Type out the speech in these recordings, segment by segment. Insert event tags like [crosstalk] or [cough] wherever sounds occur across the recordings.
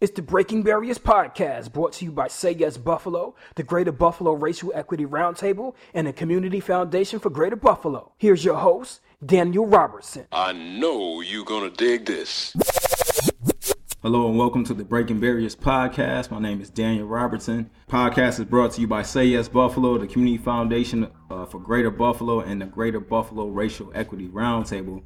It's the Breaking Barriers podcast brought to you by Say Yes Buffalo, the Greater Buffalo Racial Equity Roundtable, and the Community Foundation for Greater Buffalo. Here's your host, Daniel Robertson. I know you're gonna dig this. Hello and welcome to the Breaking Barriers podcast. My name is Daniel Robertson. Podcast is brought to you by Say Yes Buffalo, the Community Foundation uh, for Greater Buffalo, and the Greater Buffalo Racial Equity Roundtable.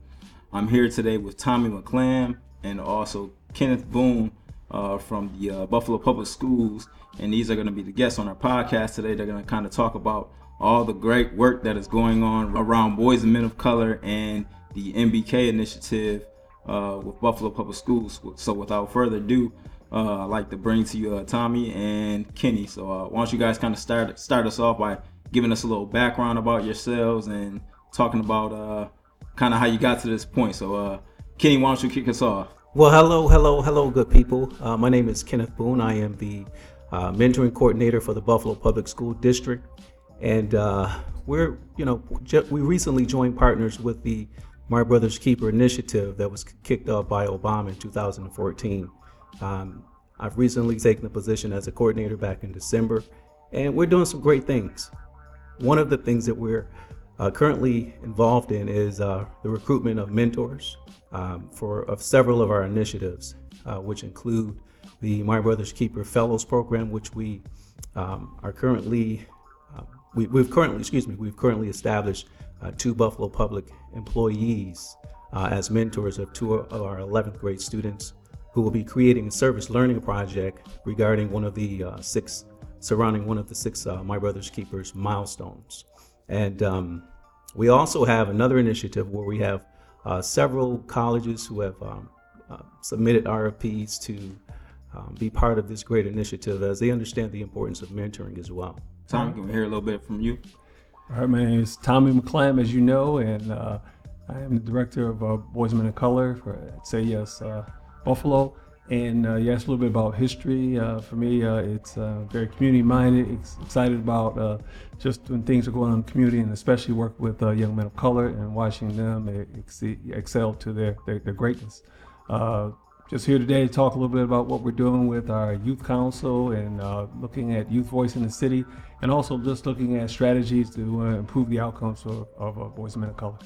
I'm here today with Tommy McClam and also Kenneth Boone uh, from the uh, Buffalo Public Schools, and these are going to be the guests on our podcast today. They're going to kind of talk about all the great work that is going on around boys and men of color and the MBK initiative uh, with Buffalo Public Schools. So without further ado, uh, I'd like to bring to you uh, Tommy and Kenny. So uh, why don't you guys kind of start start us off by giving us a little background about yourselves and talking about kind of how you got to this point. So Kenny, why don't you kick us off? Well, hello, hello, hello, good people. Uh, my name is Kenneth Boone. I am the uh, mentoring coordinator for the Buffalo Public School District, and uh, we're, you know, we recently joined partners with the My Brother's Keeper initiative that was kicked off by Obama in 2014. Um, I've recently taken the position as a coordinator back in December, and we're doing some great things. One of the things that we're uh, currently involved in is uh, the recruitment of mentors um, for of several of our initiatives, uh, which include the My Brother's Keeper Fellows Program, which we um, are currently uh, we, have currently excuse me we've currently established uh, two Buffalo Public employees uh, as mentors of two of our 11th grade students who will be creating a service learning project regarding one of the uh, six surrounding one of the six uh, My Brother's Keepers milestones. And um, we also have another initiative where we have uh, several colleges who have um, uh, submitted RFPs to um, be part of this great initiative as they understand the importance of mentoring as well. Tommy, can we hear a little bit from you? All right, my name is Tommy McClam, as you know, and uh, I am the director of uh, Boys Men of Color for Say Yes uh, Buffalo. And uh, you asked a little bit about history. Uh, for me, uh, it's uh, very community minded, excited about uh, just when things are going on in the community, and especially work with uh, young men of color and watching them excel to their, their, their greatness. just here today to talk a little bit about what we're doing with our youth council and looking at youth voice in the city, and also just looking at strategies to improve the outcomes of, of boys and men of color.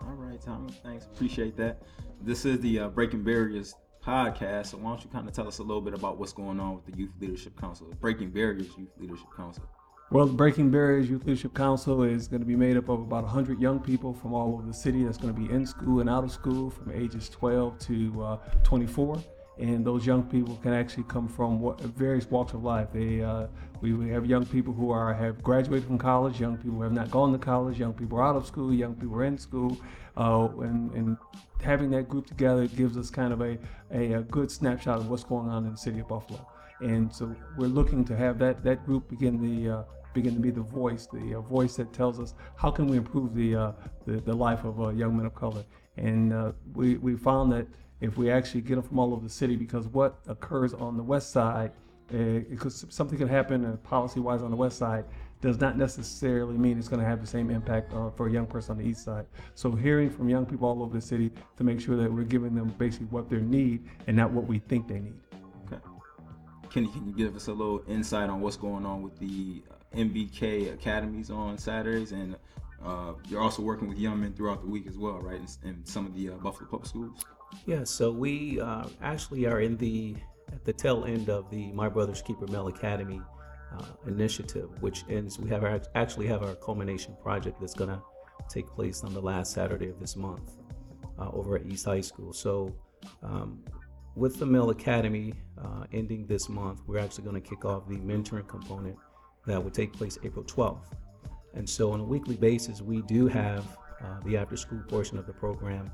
All right, Tommy. Thanks. Appreciate that. This is the Breaking Barriers podcast. So why don't you kind of tell us a little bit about what's going on with the Youth Leadership Council, Breaking Barriers Youth Leadership Council? Well, the Breaking Barriers Youth Leadership Council is going to be made up of about 100 young people from all over the city that's going to be in school and out of school from ages 12 to uh, 24 and those young people can actually come from various walks of life. They, uh, we, have young people who are have graduated from college, young people who have not gone to college, young people are out of school, young people are in school, uh, and, and having that group together gives us kind of a, a, a, good snapshot of what's going on in the city of Buffalo. And so we're looking to have that, that group begin the uh, begin to be the voice, the uh, voice that tells us how can we improve the uh, the, the, life of uh, young men of color. And uh, we, we found that if we actually get them from all over the city, because what occurs on the west side, because something can happen policy-wise on the west side, does not necessarily mean it's going to have the same impact uh, for a young person on the east side. So hearing from young people all over the city to make sure that we're giving them basically what they need and not what we think they need. Okay. Kenny, can you give us a little insight on what's going on with the uh, MBK academies on Saturdays and uh, you're also working with young men throughout the week as well, right? In, in some of the uh, Buffalo public schools. Yeah, so we uh, actually are in the at the tail end of the My Brother's Keeper Male Academy uh, initiative, which ends. We have our, actually have our culmination project that's going to take place on the last Saturday of this month uh, over at East High School. So, um, with the Male Academy uh, ending this month, we're actually going to kick off the mentoring component that will take place April 12th. And so, on a weekly basis, we do have uh, the after school portion of the program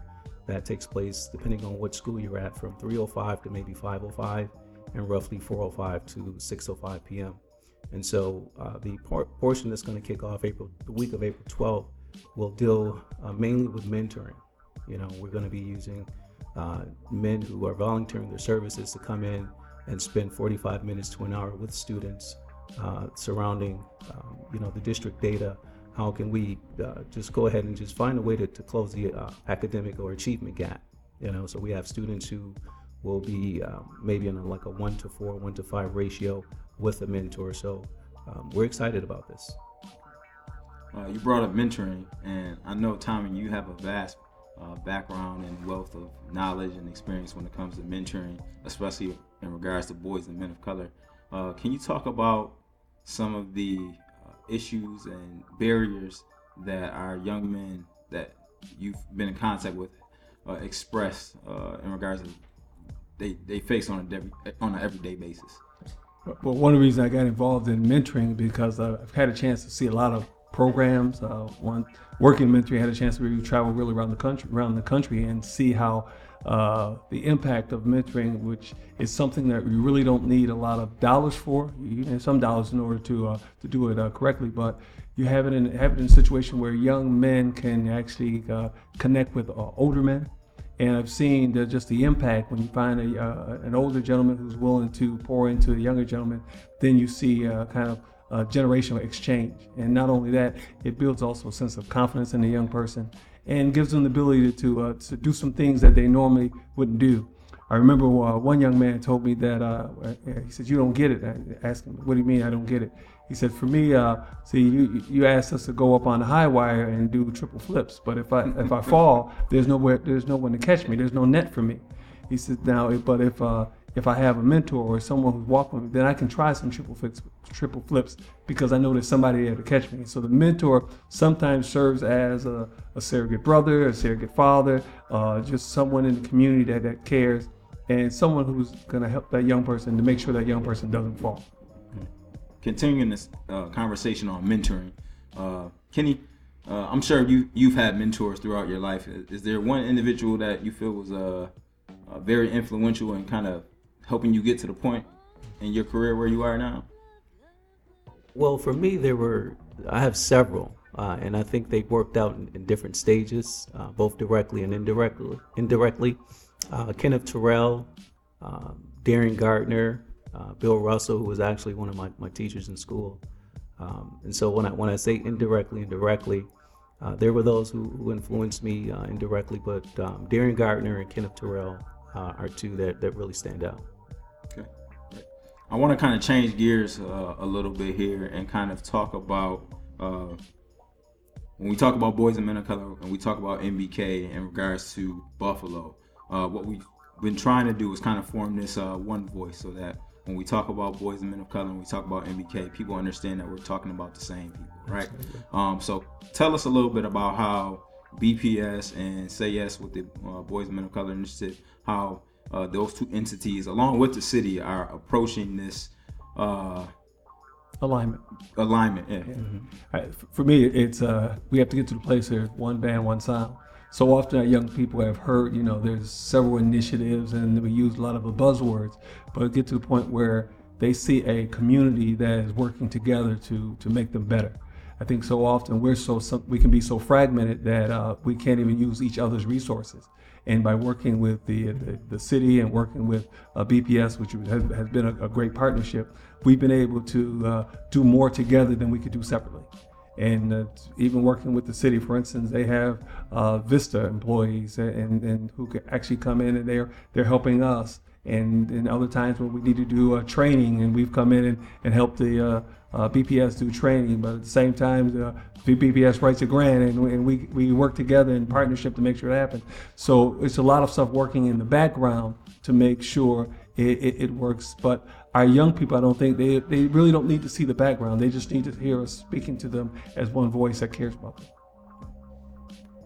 that takes place depending on what school you're at from 305 to maybe 505 and roughly 405 to 605 p.m. And so uh, the por- portion that's going to kick off April, the week of April 12th, will deal uh, mainly with mentoring. You know, we're going to be using uh, men who are volunteering their services to come in and spend 45 minutes to an hour with students uh, surrounding, um, you know, the district data. How can we uh, just go ahead and just find a way to, to close the uh, academic or achievement gap? You know, so we have students who will be um, maybe in a, like a one to four, one to five ratio with a mentor. So um, we're excited about this. Uh, you brought up mentoring, and I know Tommy, you have a vast uh, background and wealth of knowledge and experience when it comes to mentoring, especially in regards to boys and men of color. Uh, can you talk about some of the uh, issues and barriers that our young men that you've been in contact with uh, express uh, in regards to they, they face on a on an everyday basis? Well, one of the reasons I got involved in mentoring because I've had a chance to see a lot of programs. Uh, one working mentoring had a chance to really travel really around the country, around the country, and see how uh, the impact of mentoring, which is something that you really don't need a lot of dollars for. You need some dollars in order to uh, to do it uh, correctly, but you have it in have it in a situation where young men can actually uh, connect with uh, older men. And I've seen the, just the impact when you find a, uh, an older gentleman who's willing to pour into a younger gentleman, then you see kind of uh, generational exchange. And not only that, it builds also a sense of confidence in the young person and gives them the ability to, uh, to do some things that they normally wouldn't do. I remember uh, one young man told me that uh, he said, "You don't get it." I asked him, "What do you mean I don't get it?" He said, "For me, uh, see, you you asked us to go up on the high wire and do triple flips, but if I if I fall, there's nowhere, there's no one to catch me. There's no net for me." He said, "Now, but if uh, if I have a mentor or someone who's walking with me, then I can try some triple flips, triple flips because I know there's somebody there to catch me. So the mentor sometimes serves as a, a surrogate brother, a surrogate father, uh, just someone in the community that, that cares, and someone who's going to help that young person to make sure that young person doesn't fall. Continuing this uh, conversation on mentoring, uh, Kenny, uh, I'm sure you you've had mentors throughout your life. Is there one individual that you feel was uh, uh, very influential and kind of helping you get to the point in your career where you are now? Well, for me, there were I have several, uh, and I think they worked out in, in different stages, both directly and indirectly. Indirectly, Kenneth Terrell, Darren Gardner, uh, Bill Russell, who was actually one of my, my teachers in school. Um, and so when I when I say indirectly and directly, uh, there were those who, who influenced me uh, indirectly, but um, Darren Gardner and Kenneth Terrell are two that, that really stand out. Okay. I want to kind of change gears uh, a little bit here and kind of talk about uh, when we talk about boys and men of color and we talk about MBK in regards to Buffalo. Uh, what we've been trying to do is kind of form this uh, one voice so that when we talk about boys and men of color and we talk about MBK, people understand that we're talking about the same people, right? Um, so tell us a little bit about how BPS and Say Yes with the uh, Boys and Men of Color Initiative, how uh, those two entities, along with the city, are approaching this uh, alignment. Alignment, yeah. yeah. Mm-hmm. For me, it's uh, we have to get to the place where one band, one sound. So often our young people have heard, you know, there's several initiatives and we use a lot of the buzzwords, but get to the point where they see a community that is working together to to make them better. I think so often we're so we can be so fragmented that uh, we can't even use each other's resources. And by working with the the, the city and working with uh, BPS, which has, has been a, a, great partnership, we've been able to uh, do more together than we could do separately. And uh, even working with the city, for instance, they have uh, Vista employees and, and who can actually come in and they're they're helping us and, and other times when we need to do uh, training and we've come in and, and helped the uh, uh, BPS do training, but at the same time, uh, BPS writes a grant and, and we, we work together in partnership to make sure it happens. So it's a lot of stuff working in the background to make sure it, it, it, works. But our young people, I don't think they, they really don't need to see the background. They just need to hear us speaking to them as one voice that cares about them.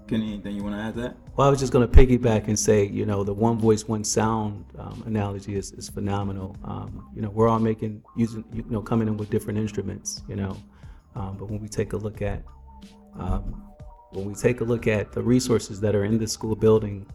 Kenny, anything you want to add to that? Well, I was just going to piggyback and say, you know, the one voice, one sound um, analogy is, is phenomenal. Um, you know, we're all making, using, you know, coming in with different instruments, you know, um, but when we take a look at, um, when we take a look at the resources that are in the school building,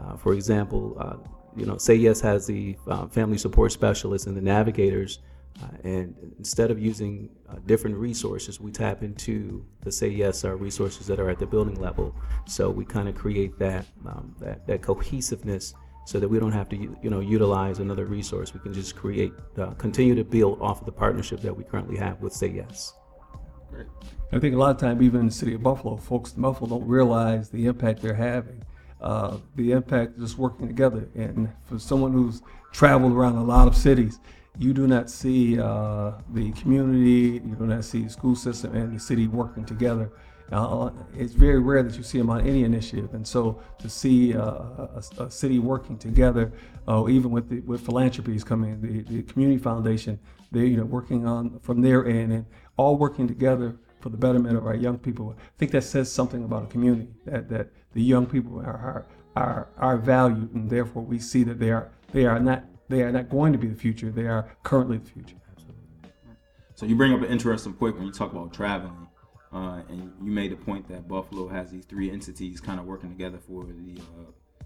uh, for example, uh, you know, Say Yes has the uh, family support specialists and the navigators uh, and instead of using uh, different resources, we tap into the Say Yes our resources that are at the building level. So we kind of create that, um, that that cohesiveness so that we don't have to you know utilize another resource. We can just create, uh, continue to build off of the partnership that we currently have with Say Yes. Great. I think a lot of time, even in the city of Buffalo, folks in Buffalo don't realize the impact they're having. Uh, the impact just working together. And for someone who's traveled around a lot of cities, you do not see uh, the community, you do not see the school system and the city working together. Uh, it's very rare that you see them on any initiative, and so to see uh, a, a, city working together, uh, even with the, with philanthropies coming, the, the community foundation, they're you know working on from their end and all working together for the betterment of our young people. I think that says something about a community that that the young people are are are, are valued, and therefore we see that they are they are not they are not going to be the future. They are currently the future. So you bring up an interesting point when you talk about traveling, uh, and you made the point that Buffalo has these three entities kind of working together for the uh,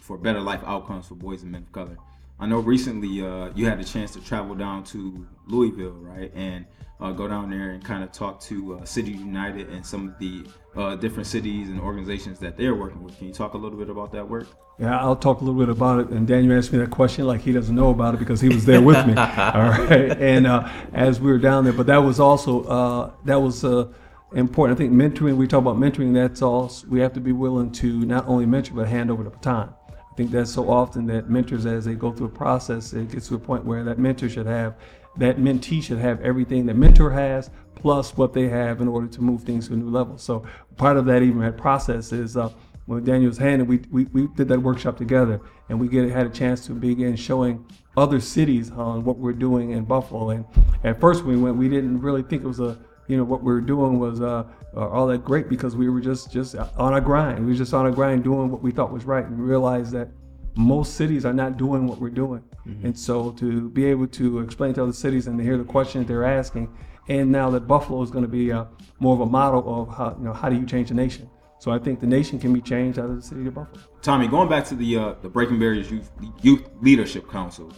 for better life outcomes for boys and men of color. I know recently uh, you had a chance to travel down to Louisville, right, and uh, go down there and kind of talk to uh, City United and some of the uh, different cities and organizations that they're working with. Can you talk a little bit about that work? Yeah, I'll talk a little bit about it. And Daniel asked me that question like he doesn't know about it because he was there with me. [laughs] All right, and uh, as we were down there, but that was also uh, that was important. I think mentoring. We talk about mentoring. That's all. We have to be willing to not only mentor but hand over the baton think that's so often that mentors, as they go through a process, it gets to a point where that mentor should have, that mentee should have everything that mentor has, plus what they have in order to move things to a new level. So part of that even that process is uh, when Daniel's hand, and we, we, we did that workshop together, and we get had a chance to begin showing other cities on what we're doing in Buffalo. And at first we went, we didn't really think it was a you know what we were doing was uh, uh, all that great because we were just just on a grind. We were just on a grind doing what we thought was right, and realized that most cities are not doing what we're doing. Mm-hmm. And so to be able to explain to other cities and to hear the questions they're asking, and now that Buffalo is going to be a, uh, more of a model of how you know how do you change a nation. So I think the nation can be changed out of the city of Buffalo. Tommy, going back to the uh, the Breaking Barriers Youth Youth Leadership Council,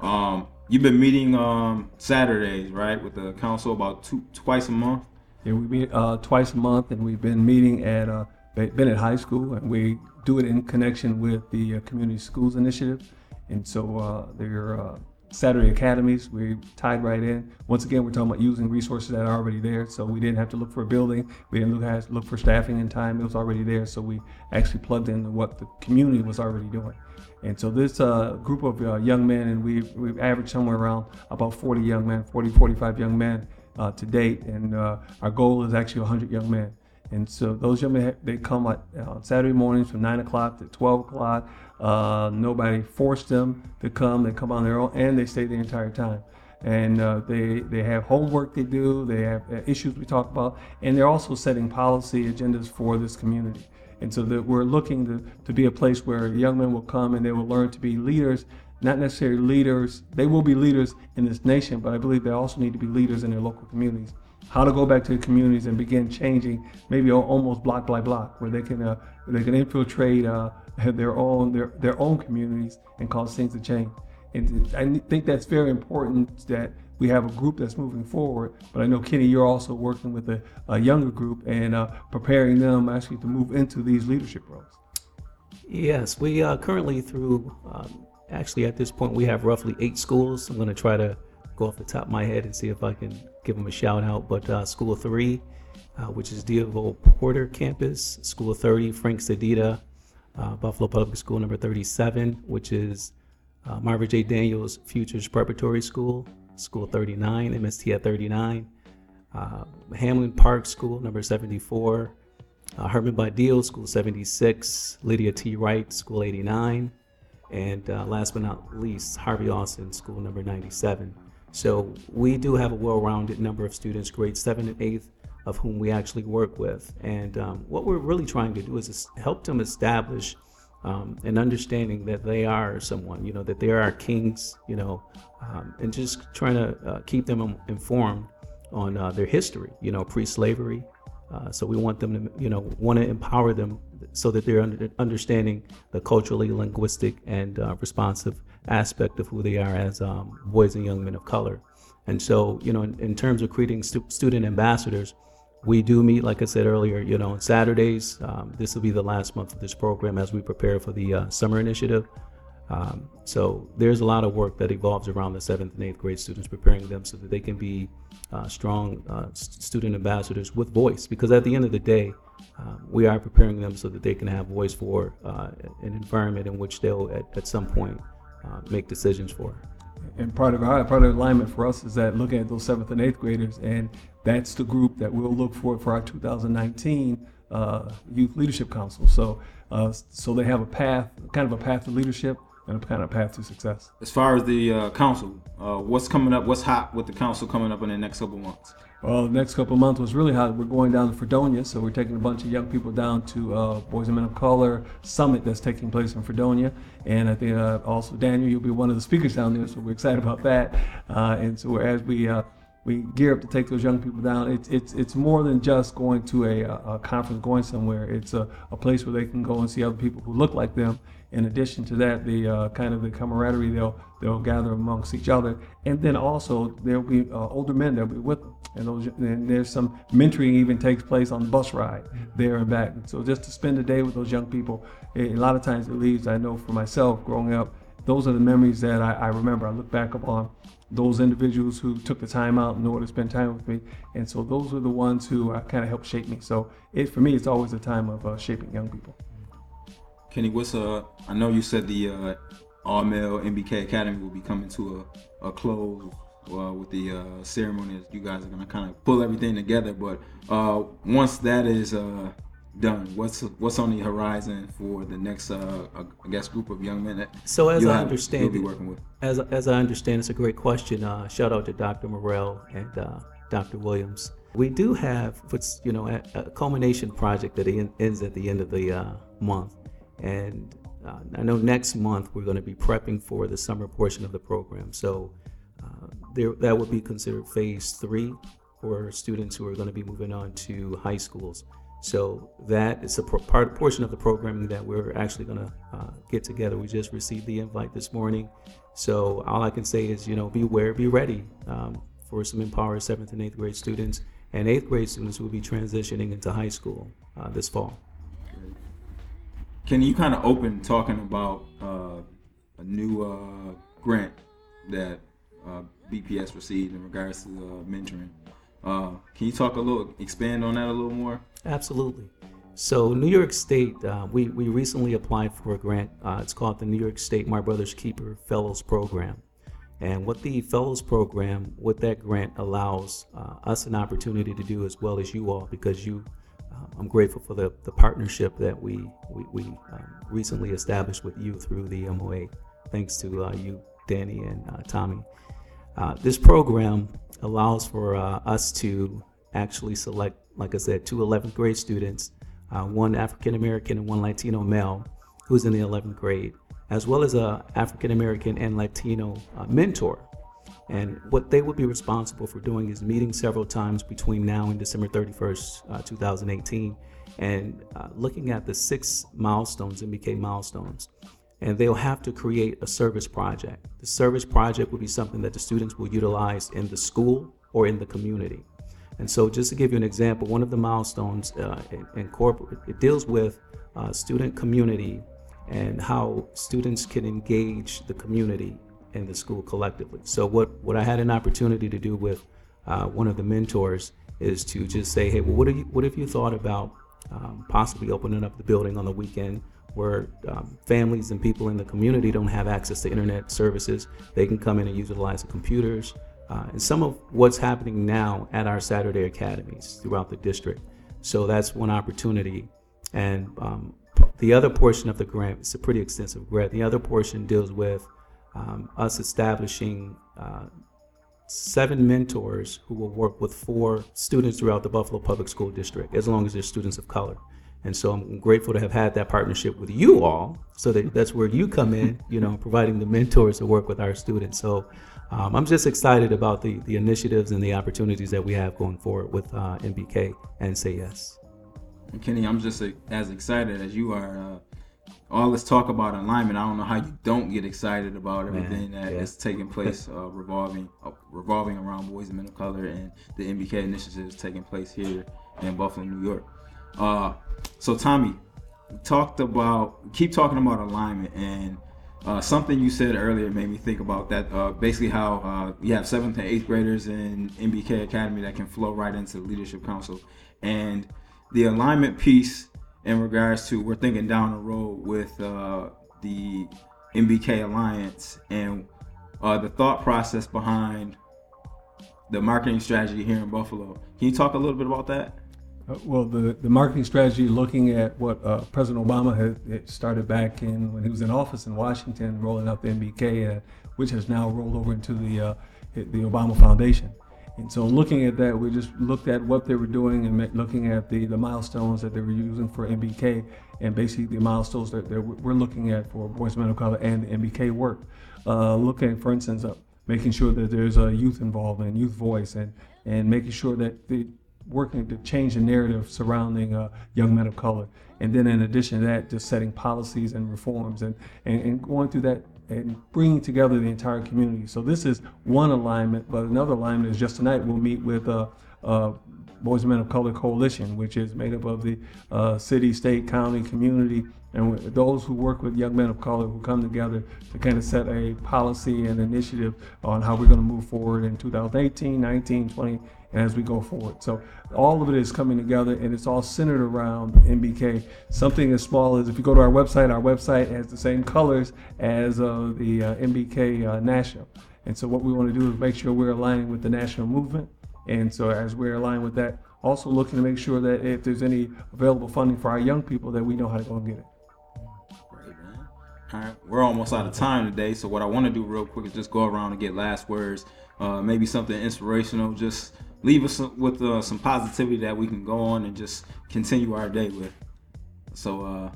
um, you've been meeting um, Saturdays, right, with the council about two twice a month. Yeah, we meet uh, twice a month, and we've been meeting at uh, Bennett High School, and we do it in connection with the uh, Community Schools Initiative. And so uh, they're uh, Saturday academies. We tied right in. Once again, we're talking about using resources that are already there. So we didn't have to look for a building. We didn't look, look for staffing and time. It was already there. So we actually plugged in what the community was already doing. And so this uh, group of uh, young men, and we've, we've averaged somewhere around about 40 young men, 40, 45 young men uh, to date. And uh, our goal is actually 100 young men. And so those young men, they come on Saturday mornings from 9 o'clock to 12 o'clock. Uh, nobody forced them to come. They come on their own and they stay the entire time. And uh, they, they have homework they do, they have uh, issues we talk about, and they're also setting policy agendas for this community. And so that we're looking to, to be a place where young men will come and they will learn to be leaders, not necessarily leaders. They will be leaders in this nation, but I believe they also need to be leaders in their local communities. How to go back to the communities and begin changing, maybe almost block by block, where they can uh, they can infiltrate uh, [laughs] their own their their own communities and cause things to change. And I think that's very important that we have a group that's moving forward. But I know Kenny, you're also working with a, a younger group and uh, preparing them actually to move into these leadership roles. Yes, we are currently through. Um, actually, at this point, we have roughly eight schools. I'm going to try to go off the top of my head and see if I can give them a shout out. But uh, School of Three, uh, which is D'Youville Porter campus, School of 30, Frank Sedita, uh, Buffalo Public School number 37, which is uh, Marva J. Daniels Futures Preparatory School, School 39, MST at 39, uh, Hamlin Park School, number 74, uh, Herman Badillo, School 76, Lydia T. Wright, School 89, and uh, last but not least, Harvey Austin, School number 97. So we do have a well-rounded number of students, grades 7 and 8, of whom we actually work with. And um, what we're really trying to do is help them establish um, an understanding that they are someone, you know, that they are kings, you know, um, and just trying to uh, keep them informed on uh, their history, you know, pre-slavery. Uh, so we want them to, you know, want to empower them so that they're under, understanding the culturally linguistic and uh, responsive aspect of who they are as um, boys and young men of color. And so, you know, in, in terms of creating stu- student ambassadors, we do meet, like I said earlier, you know, on Saturdays. Um, this will be the last month of this program as we prepare for the uh, summer initiative. Um, so there's a lot of work that evolves around the seventh and eighth grade students, preparing them so that they can be uh, strong uh, student ambassadors with voice. Because at the end of the day, um, we are preparing them so that they can have voice for uh, an environment in which they'll at, at some point uh, make decisions for. And part of our part of alignment for us is that looking at those seventh and eighth graders, and that's the group that we'll look for for our 2019 uh, Youth Leadership Council. So, uh, so they have a path, kind of a path to leadership and a kind of path to success. As far as the uh, council, uh, what's coming up? What's hot with the council coming up in the next couple months? Well, the next couple of months was really hot. We're going down to Fredonia, so we're taking a bunch of young people down to uh, Boys and Men of Color Summit that's taking place in Fredonia. And I think uh, also, Daniel, you'll be one of the speakers down there, so we're excited about that. Uh, and so as we uh, we gear up to take those young people down. It's it's it's more than just going to a, a conference, going somewhere. It's a, a place where they can go and see other people who look like them. In addition to that, the uh, kind of the camaraderie they'll they'll gather amongst each other, and then also there'll be uh, older men that'll be with them, and those and there's some mentoring even takes place on the bus ride there and back. So just to spend a day with those young people, a lot of times it leaves. I know for myself growing up, those are the memories that I, I remember. I look back upon those individuals who took the time out in order to spend time with me. And so those are the ones who uh, kind of helped shape me. So it, for me, it's always a time of uh, shaping young people. Kenny, what's uh? I know you said the uh, all male MBK Academy will be coming to a, a close uh, with the uh, ceremony. You guys are gonna kind of pull everything together, but uh, once that is uh, done? What's what's on the horizon for the next, uh, I guess, group of young men that So as I have- understand you'll be working with? As, as I understand, it's a great question. Uh, shout out to Dr. Morrell and uh, Dr. Williams. We do have what's you know a, a culmination project that ends at the end of the uh, month, and uh, I know next month we're going to be prepping for the summer portion of the program. So uh, there that would be considered phase three for students who are going to be moving on to high schools. So that is a pro- part portion of the programming that we're actually going to uh, get together. We just received the invite this morning, so all I can say is you know beware, be ready um, for some empowered seventh and eighth grade students, and eighth grade students will be transitioning into high school uh, this fall. Can you kind of open talking about uh, a new uh, grant that uh, BPS received in regards to uh, mentoring? Uh, can you talk a little, expand on that a little more? Absolutely. So, New York State, uh, we, we recently applied for a grant. It's called the New York State My Brother's Keeper Fellows Program. And what the Fellows Program, what that grant allows us an opportunity to do as well as you all, because you, uh, I'm grateful for the, the partnership that we, we, we um, recently established with you through the MOA. Thanks to uh, you, Danny and uh, Tommy. Uh, this program allows for uh, us to actually select, like I said, two 11th grade students, one African American and one Latino male who's in the 11th grade, as well as a African American and Latino mentor. And what they would be responsible for doing is meeting several times between now and December 31st, uh, 2018, and uh, looking at the six milestones, MBK milestones and they'll have to create a service project. The service project will be something that the students will utilize in the school or in the community. And so, just to give you an example, one of the milestones uh, it deals with uh, student community and how students can engage the community and the school collectively. So, what what I had an opportunity to do with uh, one of the mentors is to just say, hey, well, what have you what have you thought about um, possibly opening up the building on the weekend where um, families and people in the community don't have access to internet services. They can come in and utilize the computers. Uh, and some of what's happening now at our Saturday academies throughout the district. So that's one opportunity. And um, the other portion of the grant, it's a pretty extensive grant. The other portion deals with um, us establishing uh, seven mentors who will work with four students throughout the Buffalo Public School District, as long as they're students of color. And so I'm grateful to have had that partnership with you all. So that that's where you come in, you know, providing the mentors to work with our students. So um, I'm just excited about the, the initiatives and the opportunities that we have going forward with uh, MBK and Say Yes. Kenny, I'm just uh, as excited as you are. Uh, all this talk about alignment, I don't know how you don't get excited about everything that is yeah. taking place, uh, revolving uh, revolving around boys and men of color and the MBK initiatives taking place here in Buffalo, New York. Uh, so Tommy, talked about keep talking about alignment and uh, something you said earlier made me think about that. Uh, basically, how uh, you have seventh and eighth graders in MBK Academy that can flow right into the Leadership Council, and the alignment piece in regards to we're thinking down the road with uh, the MBK Alliance and uh, the thought process behind the marketing strategy here in Buffalo. Can you talk a little bit about that? Uh, well, the, the marketing strategy, looking at what uh, President Obama had, had started back in when he was in office in Washington, rolling out the MBK, uh, which has now rolled over into the uh, the Obama Foundation. And so, looking at that, we just looked at what they were doing and looking at the, the milestones that they were using for MBK, and basically the milestones that, that we're looking at for Boys Men of Color and MBK work. Uh, looking, for instance, uh, making sure that there's a youth involvement, youth voice, and and making sure that the working to change the narrative surrounding uh, young men of color. And then in addition to that, just setting policies and reforms and, and, and going through that and bringing together the entire community. So this is one alignment, but another alignment is just tonight we'll meet with uh, uh, Boys and Men of Color Coalition, which is made up of the uh, city, state, county, community, and those who work with young men of color who come together to kind of set a policy and initiative on how we're going to move forward in 2018, 19, 20, and as we go forward. So all of it is coming together and it's all centered around MBK. Something as small as if you go to our website, our website has the same colors as uh, the uh, MBK uh, National. And so what we want to do is make sure we're aligning with the national movement. And so as we're aligned with that, also looking to make sure that if there's any available funding for our young people, that we know how to go and get it. All right, we're almost out of time today, so what I want to do real quick is just go around and get last words, uh, maybe something inspirational, just leave us with uh, some positivity that we can go on and just continue our day with. So, uh,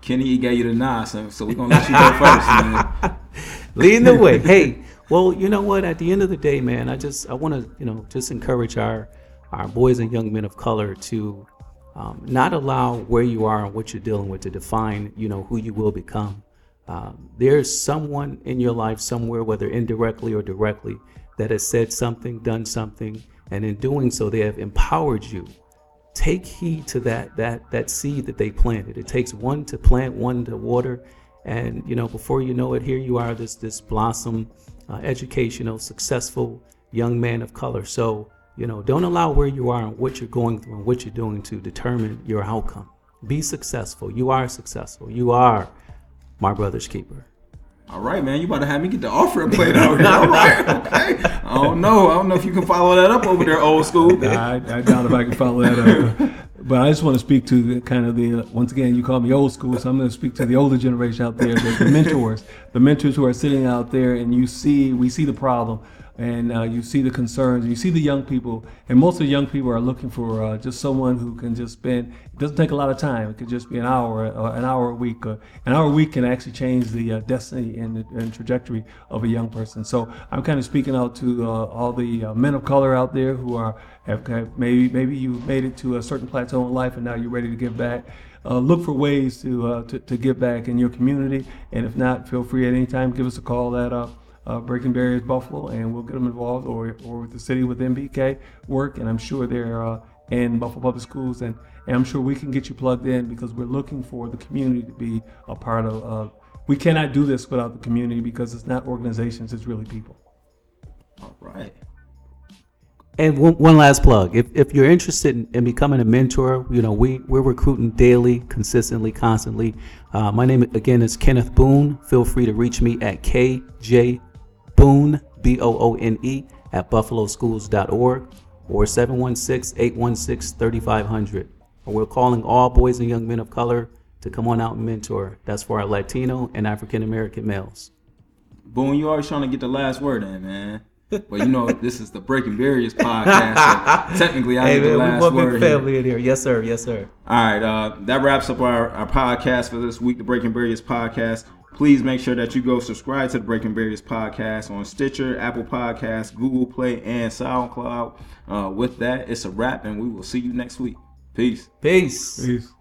Kenny gave you the nod, so, so we're gonna let you go [laughs] first, man. Leading the way. Hey, well, you know what? At the end of the day, man, I just I want to you know just encourage our our boys and young men of color to um, not allow where you are and what you're dealing with to define you know who you will become. Um, there's someone in your life somewhere, whether indirectly or directly, that has said something, done something, and in doing so, they have empowered you. Take heed to that that that seed that they planted. It takes one to plant, one to water, and you know before you know it, here you are, this this blossom, uh, educational, successful young man of color. So you know, don't allow where you are and what you're going through and what you're doing to determine your outcome. Be successful. You are successful. You are my brother's keeper. All right, man. You about to have me get the offer [laughs] plate out here. All right, [laughs] okay. I don't know. I don't know if you can follow that up over there, old school. I, I doubt if I can follow that up. But I just want to speak to the kind of the once again you call me old school, so I'm going to speak to the older generation out there, the, the mentors, the mentors who are sitting out there, and you see we see the problem and uh, you see the concerns, you see the young people, and most of the young people are looking for uh, just someone who can just spend. It doesn't take a lot of time. It could just be an hour, uh, an hour a week. Uh, an hour a week can actually change the uh, destiny and, the, and trajectory of a young person. So I'm kind of speaking out to uh, all the men of color out there who are have, have maybe maybe you made it to a certain plateau in life and now you're ready to give back. Uh, look for ways to, uh, to, to give back in your community. And if not, feel free at any time give us a call at uh, uh, Breaking Barriers Buffalo, and we'll get them involved, or or with the city with MBK work, and I'm sure they're uh, in Buffalo Public Schools, and, and I'm sure we can get you plugged in because we're looking for the community to be a part of. Uh, we cannot do this without the community because it's not organizations; it's really people. All right. And one, one last plug. If, if you're interested in, in, becoming a mentor, you know, we, we're recruiting daily, consistently, constantly. Uh, my name, again, is Kenneth Boone. Feel free to reach me at KJ Boone, B O O N E, at buffaloschools.org or 716 816 3500. We're calling all boys and young men of color to come on out and mentor. That's for our Latino and African American males. Boone, you always trying to get the last word in, man. But you know, this is the Breaking Barriers podcast. So technically, I hey, man, the last we word. family here. in here. Yes, sir. Yes, sir. All right. Uh, that wraps up our, our podcast for this week, the Breaking Barriers podcast. Please make sure that you go subscribe to the Breaking Barriers podcast on Stitcher, Apple Podcasts, Google Play, and SoundCloud. Uh, with that, it's a wrap, and we will see you next week. Peace. Peace. Peace.